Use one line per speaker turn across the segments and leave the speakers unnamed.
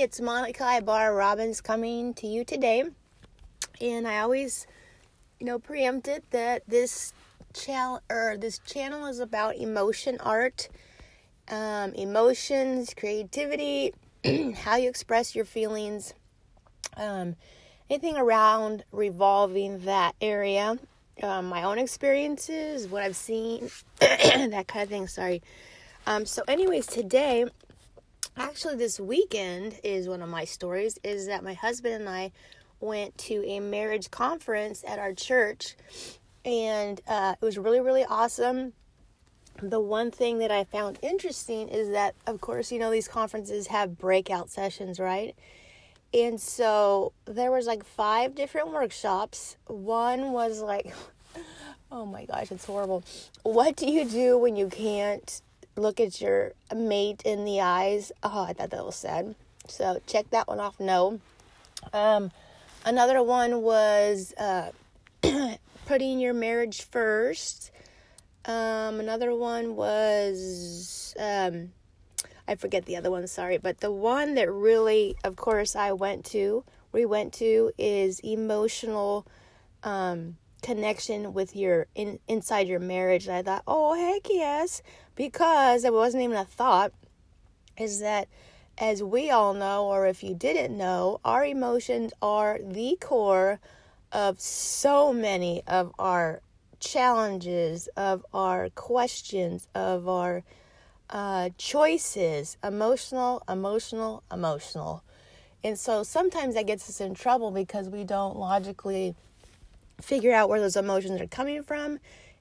it's Monica Ibarra Robbins coming to you today. And I always, you know, preempted that this channel or this channel is about emotion art, um, emotions, creativity, how you express your feelings, um, anything around revolving that area. Um, my own experiences, what I've seen, that kind of thing. Sorry. Um, so, anyways, today actually this weekend is one of my stories is that my husband and I went to a marriage conference at our church and uh, it was really really awesome. The one thing that I found interesting is that of course you know these conferences have breakout sessions right? And so there was like five different workshops. One was like oh my gosh it's horrible. What do you do when you can't look at your mate in the eyes. Oh, I thought that was sad. So check that one off. No. Um, another one was uh, putting your marriage first. Um, another one was um, I forget the other one. Sorry, but the one that really, of course, I went to, we went to, is emotional. Um, connection with your in, inside your marriage. And I thought, oh heck yes, because it wasn't even a thought. Is that as we all know, or if you didn't know, our emotions are the core of so many of our challenges, of our questions, of our uh, choices. Emotional, emotional, emotional. And so sometimes that gets us in trouble because we don't logically figure out where those emotions are coming from.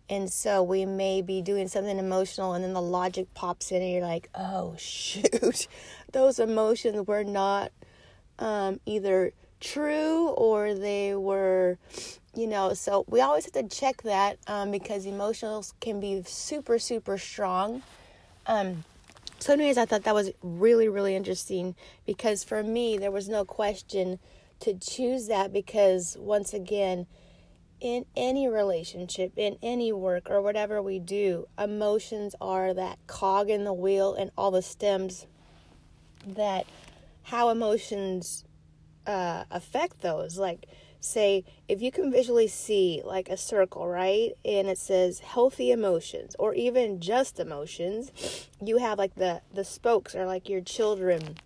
And so we may be doing something emotional, and then the logic pops in, and you're like, oh, shoot, those emotions were not um, either true or they were, you know. So we always have to check that um, because emotions can be super, super strong. Um, so, anyways, I thought that was really, really interesting because for me, there was no question to choose that because, once again, in any relationship, in any work, or whatever we do, emotions are that cog in the wheel and all the stems that how emotions uh, affect those. Like, say, if you can visually see like a circle, right? And it says healthy emotions or even just emotions, you have like the, the spokes are like your children,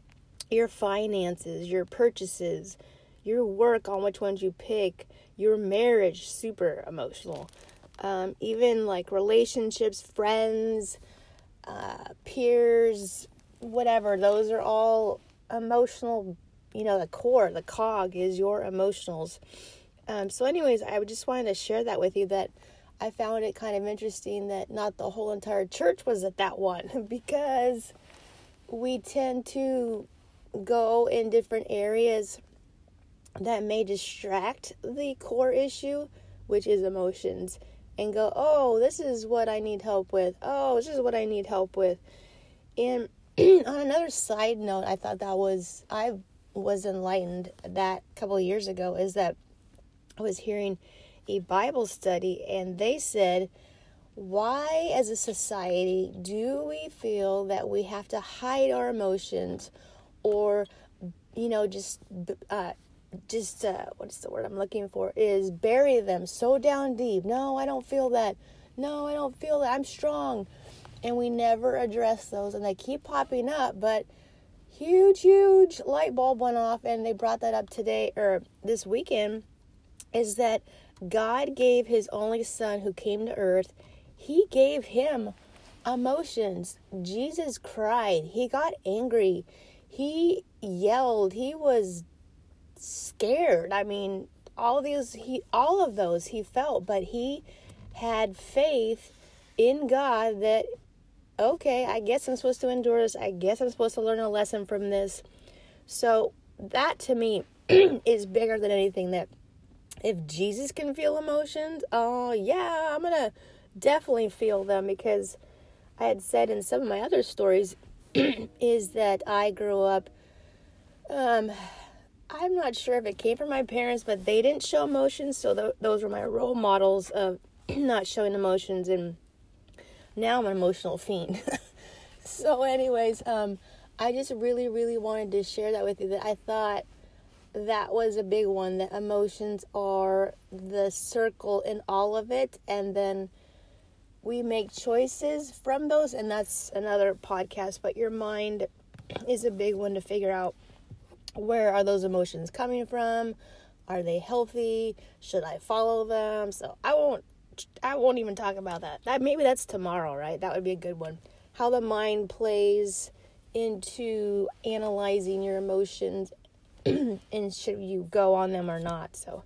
your finances, your purchases, your work on which ones you pick your marriage super emotional. Um, even like relationships friends uh, peers whatever those are all emotional you know the core the cog is your emotionals. Um, so anyways i just wanted to share that with you that i found it kind of interesting that not the whole entire church was at that one because we tend to go in different areas that may distract the core issue, which is emotions, and go, oh, this is what I need help with. Oh, this is what I need help with. And on another side note, I thought that was, I was enlightened that a couple years ago, is that I was hearing a Bible study and they said, why as a society do we feel that we have to hide our emotions or you know just uh, just uh, what's the word I'm looking for is bury them so down deep. No, I don't feel that. No, I don't feel that. I'm strong. And we never address those and they keep popping up, but huge huge light bulb went off and they brought that up today or this weekend is that God gave his only son who came to earth. He gave him emotions. Jesus cried. He got angry. He yelled. He was scared. I mean, all these he all of those he felt, but he had faith in God that okay, I guess I'm supposed to endure this. I guess I'm supposed to learn a lesson from this. So that to me is bigger than anything that if Jesus can feel emotions, oh yeah, I'm going to definitely feel them because I had said in some of my other stories is that I grew up um I'm not sure if it came from my parents, but they didn't show emotions, so th- those were my role models of not showing emotions. And now I'm an emotional fiend. so, anyways, um, I just really, really wanted to share that with you that I thought that was a big one that emotions are the circle in all of it and then we make choices from those and that's another podcast but your mind is a big one to figure out where are those emotions coming from are they healthy should i follow them so i won't i won't even talk about that that maybe that's tomorrow right that would be a good one how the mind plays into analyzing your emotions and should you go on them or not. So,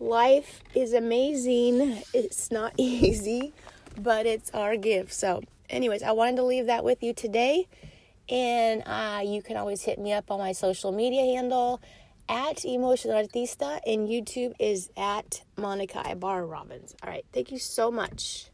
life is amazing. It's not easy, but it's our gift. So, anyways, I wanted to leave that with you today. And uh, you can always hit me up on my social media handle at Emotion Artista, and YouTube is at Monica Ibarra Robbins. All right, thank you so much.